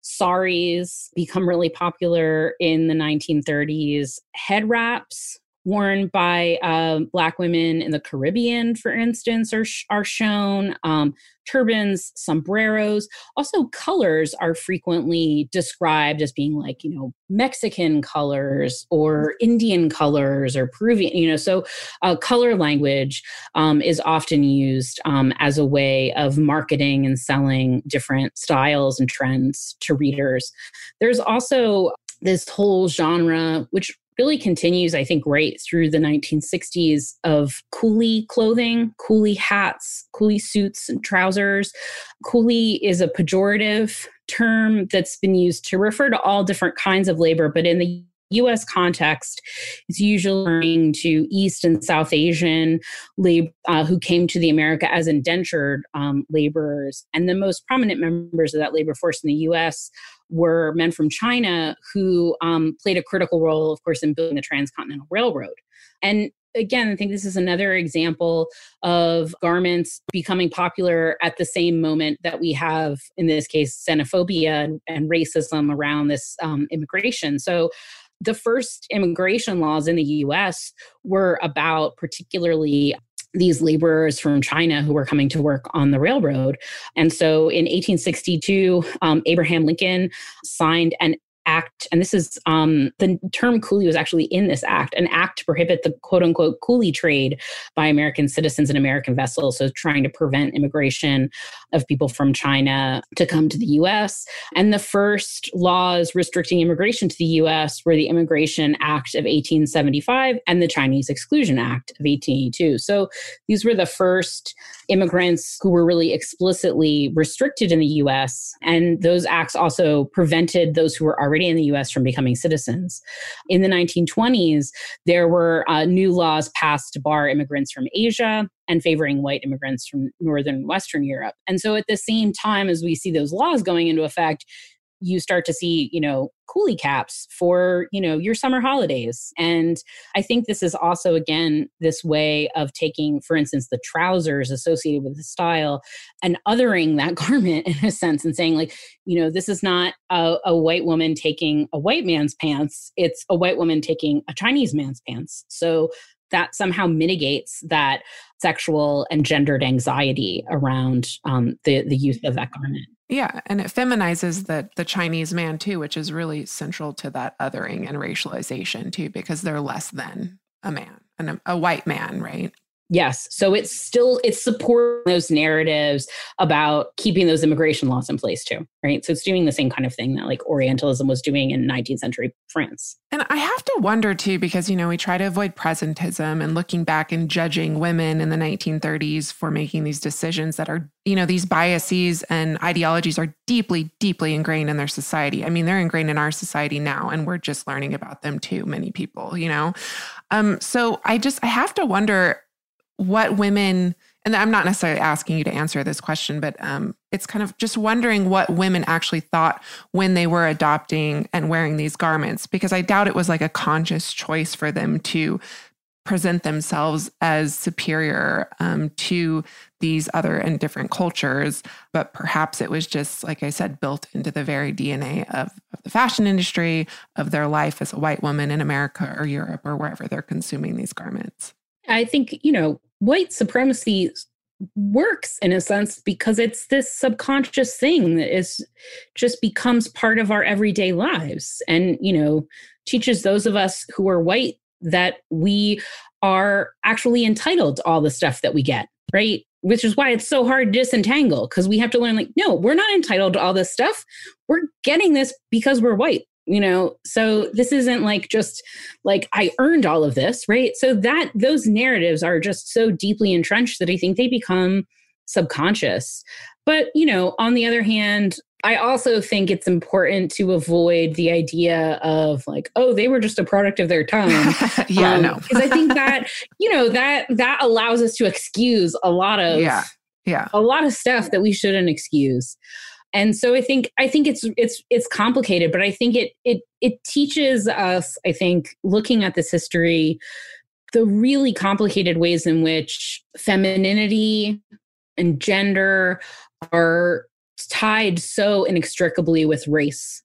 saris become really popular in the 1930s head wraps worn by uh, Black women in the Caribbean, for instance, are, are shown. Um, turbans, sombreros. Also, colors are frequently described as being like, you know, Mexican colors or Indian colors or Peruvian, you know. So, uh, color language um, is often used um, as a way of marketing and selling different styles and trends to readers. There's also this whole genre, which really continues, I think, right through the 1960s of coolie clothing, coolie hats, coolie suits and trousers. Coolie is a pejorative term that's been used to refer to all different kinds of labor, but in the US context, it's usually referring to East and South Asian labor uh, who came to the America as indentured um, laborers. And the most prominent members of that labor force in the US were men from China who um, played a critical role, of course, in building the Transcontinental Railroad. And again, I think this is another example of garments becoming popular at the same moment that we have, in this case, xenophobia and, and racism around this um, immigration. So, the first immigration laws in the US were about particularly these laborers from China who were coming to work on the railroad. And so in 1862, um, Abraham Lincoln signed an act, and this is um, the term coolie was actually in this act, an act to prohibit the quote unquote coolie trade by American citizens and American vessels. So trying to prevent immigration of people from China to come to the US. And the first laws restricting immigration to the US were the Immigration Act of 1875 and the Chinese Exclusion Act of 1882. So these were the first immigrants who were really explicitly restricted in the US. And those acts also prevented those who were already in the US from becoming citizens. In the 1920s, there were uh, new laws passed to bar immigrants from Asia and favoring white immigrants from Northern and Western Europe. And so at the same time as we see those laws going into effect, you start to see, you know, coolie caps for, you know, your summer holidays. And I think this is also, again, this way of taking, for instance, the trousers associated with the style and othering that garment in a sense and saying, like, you know, this is not a, a white woman taking a white man's pants, it's a white woman taking a Chinese man's pants. So that somehow mitigates that sexual and gendered anxiety around um, the the use of that garment. Yeah, and it feminizes the the Chinese man too, which is really central to that othering and racialization too, because they're less than a man and a, a white man, right? Yes. So it's still it's supporting those narratives about keeping those immigration laws in place too, right? So it's doing the same kind of thing that like Orientalism was doing in 19th century France. And I have to wonder too, because you know we try to avoid presentism and looking back and judging women in the 1930s for making these decisions that are, you know, these biases and ideologies are deeply, deeply ingrained in their society. I mean, they're ingrained in our society now, and we're just learning about them too. Many people, you know. Um, so I just I have to wonder what women and i'm not necessarily asking you to answer this question but um, it's kind of just wondering what women actually thought when they were adopting and wearing these garments because i doubt it was like a conscious choice for them to present themselves as superior um, to these other and different cultures. But perhaps it was just like i said built into the very dna of, of the fashion industry of their life as a white woman in america or europe or wherever they're consuming these garments. I think, you know, white supremacy works in a sense because it's this subconscious thing that is just becomes part of our everyday lives and you know teaches those of us who are white that we are actually entitled to all the stuff that we get right? Which is why it's so hard to disentangle because we have to learn like no we're not entitled to all this stuff. We're getting this because we're white you know so this isn't like just like i earned all of this right? So that those narratives are just so deeply entrenched that i think they become subconscious. But you know on the other hand i also think it's important to avoid the idea of like oh they were just a product of their time. Yeah um, no because i think that you know that that allows us to excuse a lot of yeah yeah. a lot of stuff that we shouldn't excuse and so i think i think it's it's it's complicated but i think it it it teaches us i think looking at this history the really complicated ways in which femininity and gender are tied so inextricably with race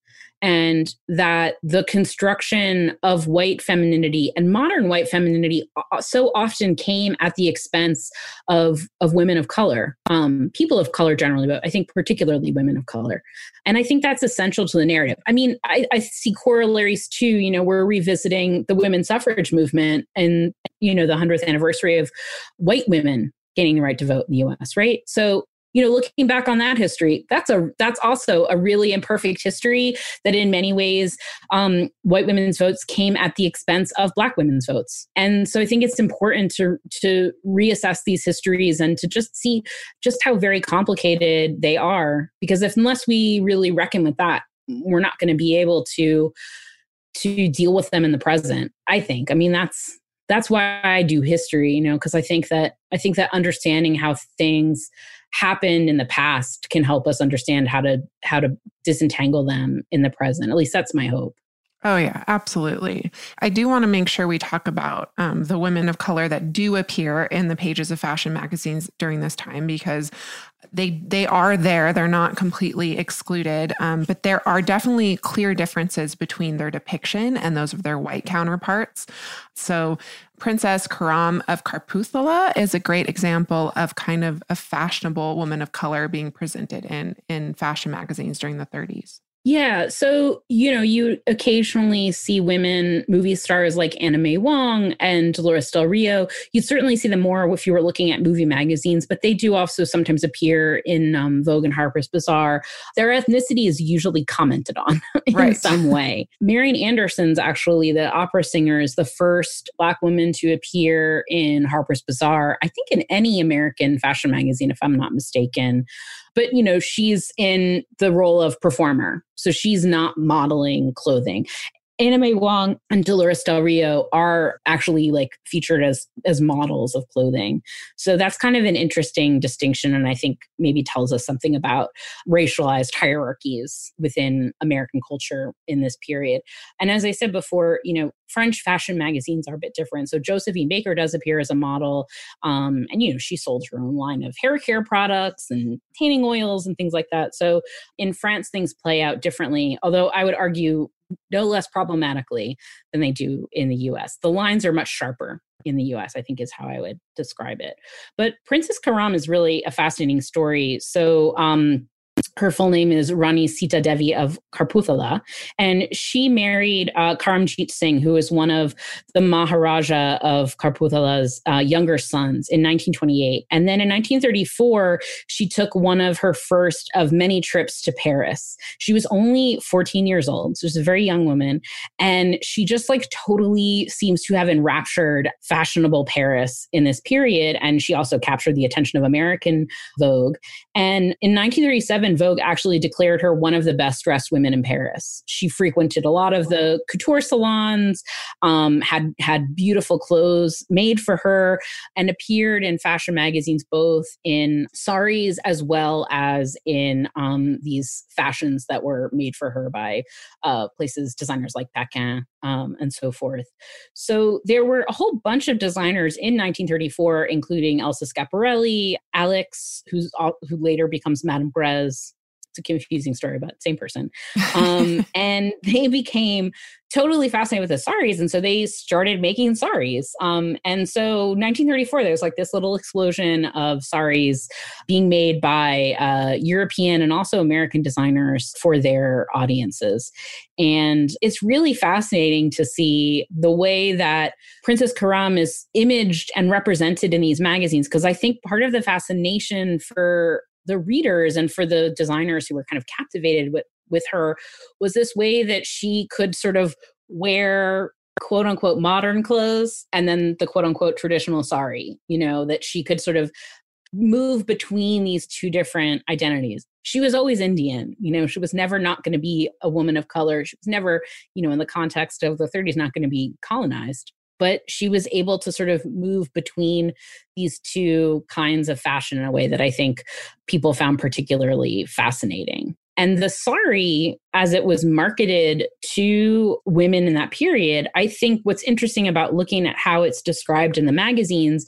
and that the construction of white femininity and modern white femininity so often came at the expense of of women of color um, people of color generally but i think particularly women of color. And i think that's essential to the narrative. I mean i, I see corollaries too you know we're revisiting the women's suffrage movement and you know the 100th anniversary of white women gaining the right to vote in the us right? So you know looking back on that history that's a that's also a really imperfect history that in many ways um, white women's votes came at the expense of black women's votes. And so i think it's important to to reassess these histories and to just see just how very complicated they are because if unless we really reckon with that we're not going to be able to to deal with them in the present i think. I mean that's that's why i do history you know because i think that i think that understanding how things happened in the past can help us understand how to how to disentangle them in the present at least that's my hope Oh, yeah, absolutely. I do want to make sure we talk about um, the women of color that do appear in the pages of fashion magazines during this time because they they are there. They're not completely excluded, um, but there are definitely clear differences between their depiction and those of their white counterparts. So, Princess Karam of Kapurthala is a great example of kind of a fashionable woman of color being presented in in fashion magazines during the 30s. Yeah. So, you know, you occasionally see women movie stars like Anna May Wong and Dolores Del Rio. You certainly see them more if you were looking at movie magazines, but they do also sometimes appear in um, Vogue and Harper's Bazaar. Their ethnicity is usually commented on in right. some way. Marian Anderson's actually the opera singer is the first Black woman to appear in Harper's Bazaar, I think in any American fashion magazine, if I'm not mistaken but you know she's in the role of performer. So she's not modeling clothing May Wong and Dolores Del Rio are actually like featured as as models of clothing. So that's kind of an interesting distinction and I think maybe tells us something about racialized hierarchies within American culture in this period. And as I said before, you know, French fashion magazines are a bit different. So Josephine Baker does appear as a model um, and you know, she sold her own line of hair care products and tanning oils and things like that. So in France things play out differently, although I would argue no less problematically than they do in the US. The lines are much sharper in the US, I think is how I would describe it. But Princess Karam is really a fascinating story. So, um, her full name is Rani Sita Devi of Kapurthala, and she married uh, Karamjit Singh, who was one of the Maharaja of Kapurthala's uh, younger sons in 1928. And then in 1934, she took one of her first of many trips to Paris. She was only 14 years old, so she's a very young woman, and she just like totally seems to have enraptured fashionable Paris in this period. And she also captured the attention of American Vogue. And in 1937, Vogue actually declared her one of the best dressed women in Paris. She frequented a lot of the couture salons, um, had had beautiful clothes made for her, and appeared in fashion magazines both in saris as well as in um, these fashions that were made for her by uh, places designers like Paquin um, and so forth. So there were a whole bunch of designers in 1934, including Elsa Schiaparelli, Alix, who's all, who later becomes Madame Grès, it's a confusing story, but same person. Um, and they became totally fascinated with the saris. And so they started making saris. Um, and so 1934, there was like this little explosion of saris being made by uh, European and also American designers for their audiences. And it's really fascinating to see the way that Princess Karam is imaged and represented in these magazines. Because I think part of the fascination for the readers and for the designers who were kind of captivated with with her was this way that she could sort of wear quote unquote modern clothes and then the quote unquote traditional sari you know that she could sort of move between these two different identities. She was always indian you know she was never not going to be a woman of color. She was never you know in the context of the 30s not going to be colonized but she was able to sort of move between these two kinds of fashion in a way that I think people found particularly fascinating. And the sari, as it was marketed to women in that period, I think what's interesting about looking at how it's described in the magazines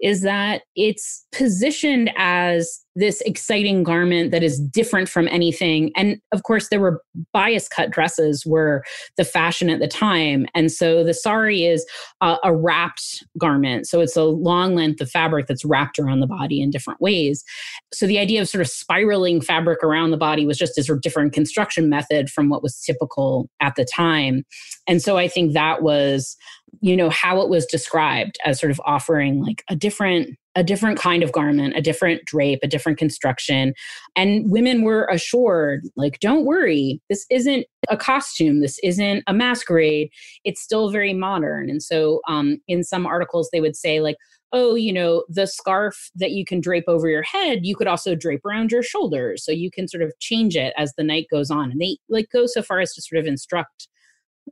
is that it's positioned as this exciting garment that is different from anything. And of course, there were bias cut dresses were the fashion at the time. And so the sari is a, a wrapped garment. So it's a long length of fabric that's wrapped around the body in different ways. So the idea of sort of spiraling fabric around the body was just a sort of different construction method from what was typical at the time. And so I think that was you know how it was described as sort of offering like a different a different kind of garment a different drape a different construction and women were assured like don't worry this isn't a costume this isn't a masquerade it's still very modern and so um, in some articles they would say like oh, you know, the scarf that you can drape over your head, you could also drape around your shoulders. So you can sort of change it as the night goes on. And they like go so far as to sort of instruct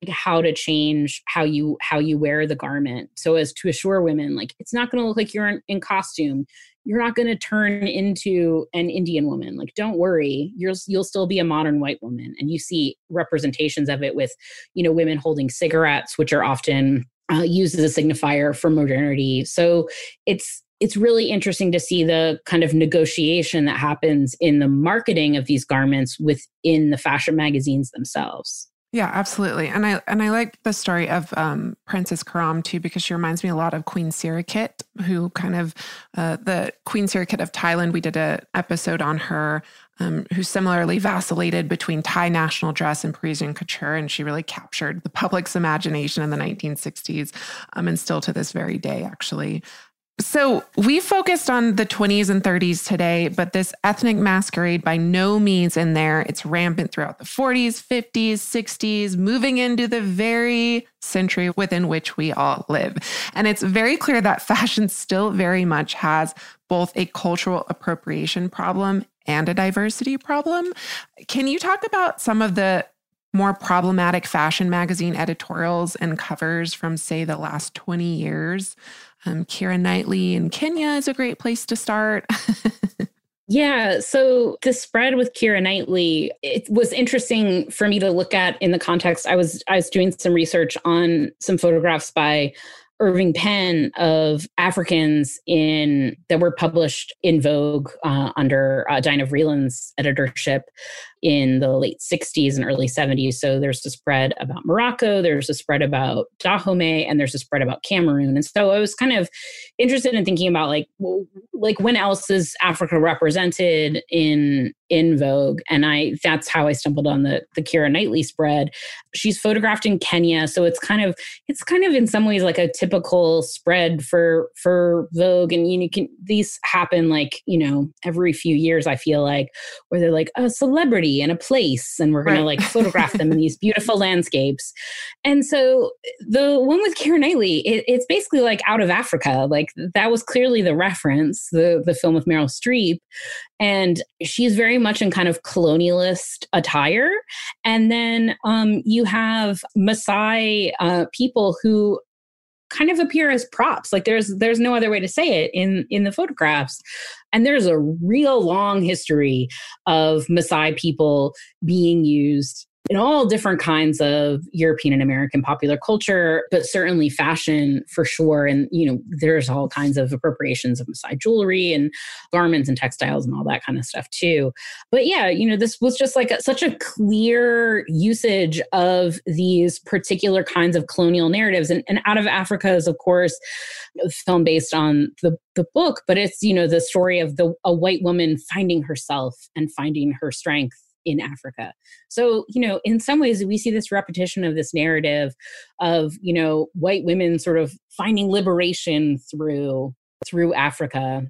how to change how you how you wear the garment. So as to assure women like it's not going to look like you're in, in costume. You're not going to turn into an indian woman. Like don't worry. You'll you'll still be a modern white woman. And you see representations of it with you know women holding cigarettes which are often uh, used as a signifier for modernity. So it's it's really interesting to see the kind of negotiation that happens in the marketing of these garments within the fashion magazines themselves yeah, absolutely. And I and I like the story of um, Princess Karam too because she reminds me a lot of Queen Sirikit, who kind of uh, the Queen Sirikit of Thailand. We did an episode on her, um, who similarly vacillated between Thai national dress and Parisian couture, and she really captured the public's imagination in the 1960s, um, and still to this very day, actually. So we focused on the 20s and 30s today, but this ethnic masquerade by no means in there. It's rampant throughout the 40s, 50s, 60s, moving into the very century within which we all live. And it's very clear that fashion still very much has both a cultural appropriation problem and a diversity problem. Can you talk about some of the more problematic fashion magazine editorials and covers from, say, the last 20 years? Um, Keira Knightley in Kenya is a great place to start. Yeah. So the spread with Keira Knightley, it was interesting for me to look at in the context. I was I was doing some research on some photographs by Irving Penn of Africans in that were published in Vogue uh, under uh, Diana Vreeland's editorship. In the late 60s and early 70s. So there's a spread about Morocco, there's a spread about Dahomey, and there's a spread about Cameroon. And so I was kind of interested in thinking about like, like when else is Africa represented in in Vogue, and I that's how I stumbled on the the Keira Knightley spread. She's photographed in Kenya, so it's kind of it's kind of in some ways like a typical spread for for Vogue, and you can these happen like you know every few years. I feel like where they're like oh, a celebrity and a place, and we're gonna like photograph them in these beautiful landscapes. And so the one with karen Knightley, it, it's basically like out of Africa. Like that was clearly the reference, the the film with Meryl Streep, and she's very much in kind of colonialist attire. And then um, you have Maasai uh, people who kind of appear as props. Like there's there's no other way to say it in in the photographs. And there's a real long history of Maasai people being used in all different kinds of European and American popular culture, but certainly fashion for sure. And, you know, there's all kinds of appropriations of Maasai jewelry and garments and textiles and all that kind of stuff too. But yeah, you know, this was just like a, such a clear usage of these particular kinds of colonial narratives. And, and Out of Africa is, of course, a film based on the, the book, but it's, you know, the story of the a white woman finding herself and finding her strength in Africa. So, you know, in some ways, we see this repetition of this narrative of, you know, white women sort of finding liberation through through Africa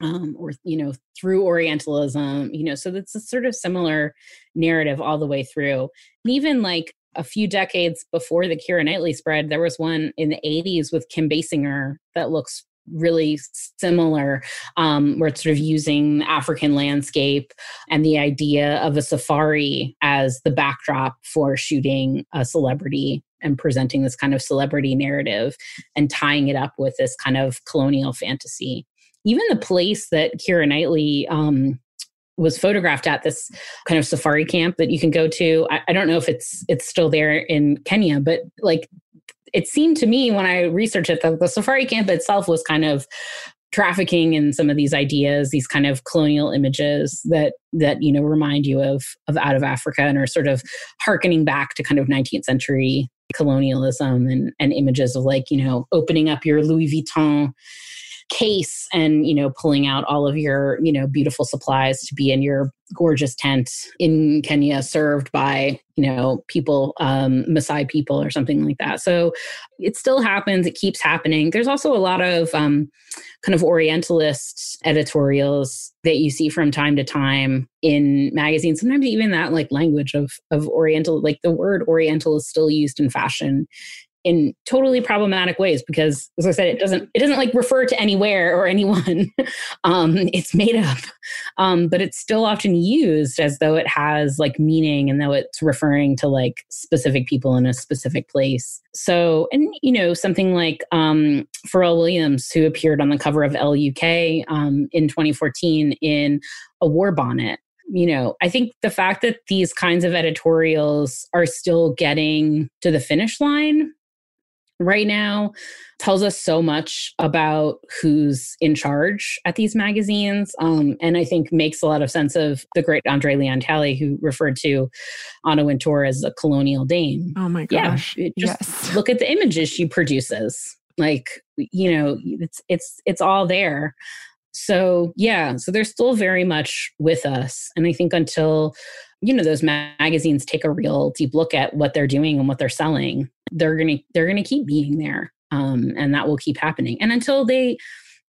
um, or you know through orientalism you know so that's a sort of similar narrative all the way through and even like a few decades before the Keira Knightley spread, there was one in the 80s with Kim Basinger that looks really similar um, where it's sort of using african landscape and the idea of a safari as the backdrop for shooting a celebrity and presenting this kind of celebrity narrative and tying it up with this kind of colonial fantasy even the place that keira knightley um, was photographed at this kind of safari camp that you can go to. I, I, don't know if it's it's still there in Kenya, but like it seemed to me when I researched it that the safari camp itself was kind of trafficking in some of these ideas, these kind of colonial images that that you know remind you of of out of Africa and are sort of harkening back to kind of 19th century colonialism and and images of like you know opening up your Louis Vuitton case and you know pulling out all of your you know beautiful supplies to be in your gorgeous tent in Kenya served by you know people um Maasai people or something like that. So it still happens. It keeps happening. There's also a lot of um kind of orientalist editorials that you see from time to time in magazines. Sometimes even that like language of of oriental like the word oriental is still used in fashion in totally problematic ways because as i said it doesn't it doesn't like refer to anywhere or anyone. Um it's made up. Um but it's still often used as though it has like meaning and though it's referring to like specific people in a specific place. So and you know something like um pharrell williams who appeared on the cover of Elle UK um in 2014 in a war bonnet. You know, I think the fact that these kinds of editorials are still getting to the finish line right now tells us so much about who's in charge at these magazines um, and i think makes a lot of sense of the great andre leon talley who referred to anna wintour as a colonial dame. Oh my gosh. yeah, just yes. look at the images she produces. Like you know it's it's it's all there so yeah so they're still very much with us. And i think until you know those magazines take a real deep look at what they're doing and what they're selling they're gonna they're gonna keep being there um, and that will keep happening. And until they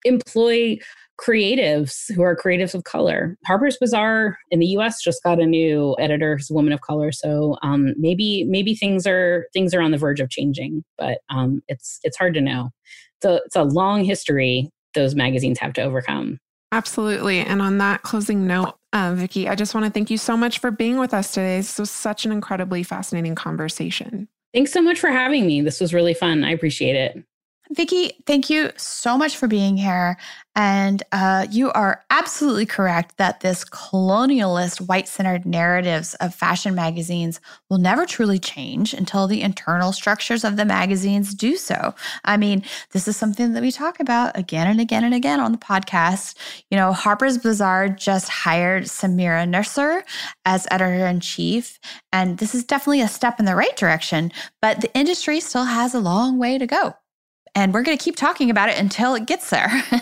employ creatives who are creatives of color. Harper's bazaar in the us just got a new editor who's a woman of color. So um, maybe maybe things are things are on the verge of changing but um, it's it's hard to know. So it's a long history those magazines have to overcome Absolutely. And on that closing note, uh, Vicki, I just want to thank you so much for being with us today. This was such an incredibly fascinating conversation. Thanks so much for having me. This was really fun. I appreciate it. Vicki, thank you so much for being here. And uh, you are absolutely correct that this colonialist, white centered narratives of fashion magazines will never truly change until the internal structures of the magazines do so. I mean, this is something that we talk about again and again and again on the podcast. You know, Harper's Bazaar just hired Samira Nasr as editor in chief. And this is definitely a step in the right direction, but the industry still has a long way to go. And we're going to keep talking about it until it gets there.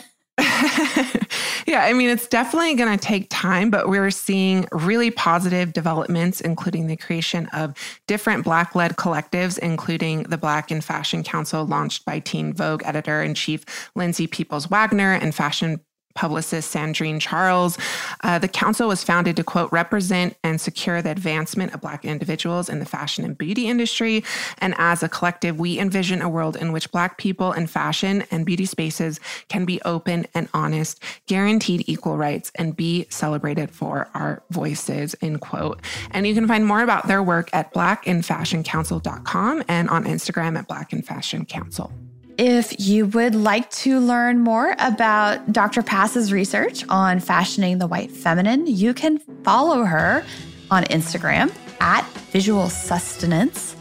yeah, I mean, it's definitely going to take time, but we're seeing really positive developments, including the creation of different Black led collectives, including the Black in Fashion Council, launched by Teen Vogue editor in chief Lindsay Peoples Wagner and fashion publicist Sandrine Charles. Uh, the council was founded to, quote, represent and secure the advancement of Black individuals in the fashion and beauty industry. And as a collective, we envision a world in which Black people in fashion and beauty spaces can be open and honest, guaranteed equal rights, and be celebrated for our voices, end quote. And you can find more about their work at blackinfashioncouncil.com and on Instagram at Black in Fashion Council. If you would like to learn more about Dr. Pass's research on fashioning the white feminine, you can follow her on Instagram at Visual Sustenance.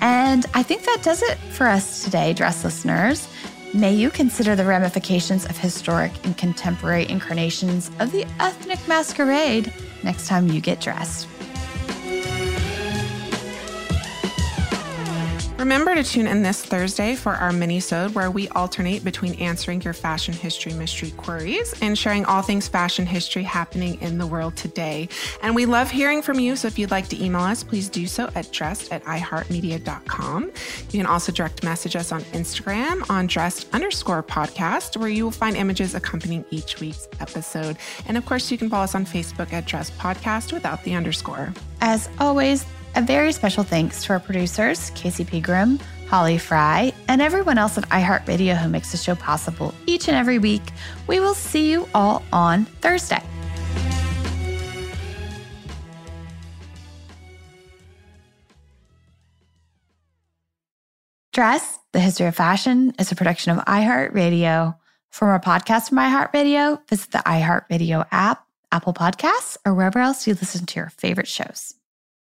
And I think that does it for us today, dress listeners. May you consider the ramifications of historic and contemporary incarnations of the ethnic masquerade next time you get dressed. Remember to tune in this Thursday for our mini-sode where we alternate between answering your fashion history mystery queries and sharing all things fashion history happening in the world today. And we love hearing from you, so if you'd like to email us, please do so at dressed at iheartmedia.com. You can also direct message us on Instagram on dressed underscore podcast, where you will find images accompanying each week's episode. And of course, you can follow us on Facebook at Dressed Podcast without the underscore. As always, a very special thanks to our producers, Casey Pegram, Holly Fry, and everyone else at iHeartRadio who makes the show possible each and every week. We will see you all on Thursday. Dressed, the History of Fashion, is a production of iHeartRadio. For more podcasts from iHeartRadio, visit the iHeartRadio app, Apple Podcasts, or wherever else you listen to your favorite shows.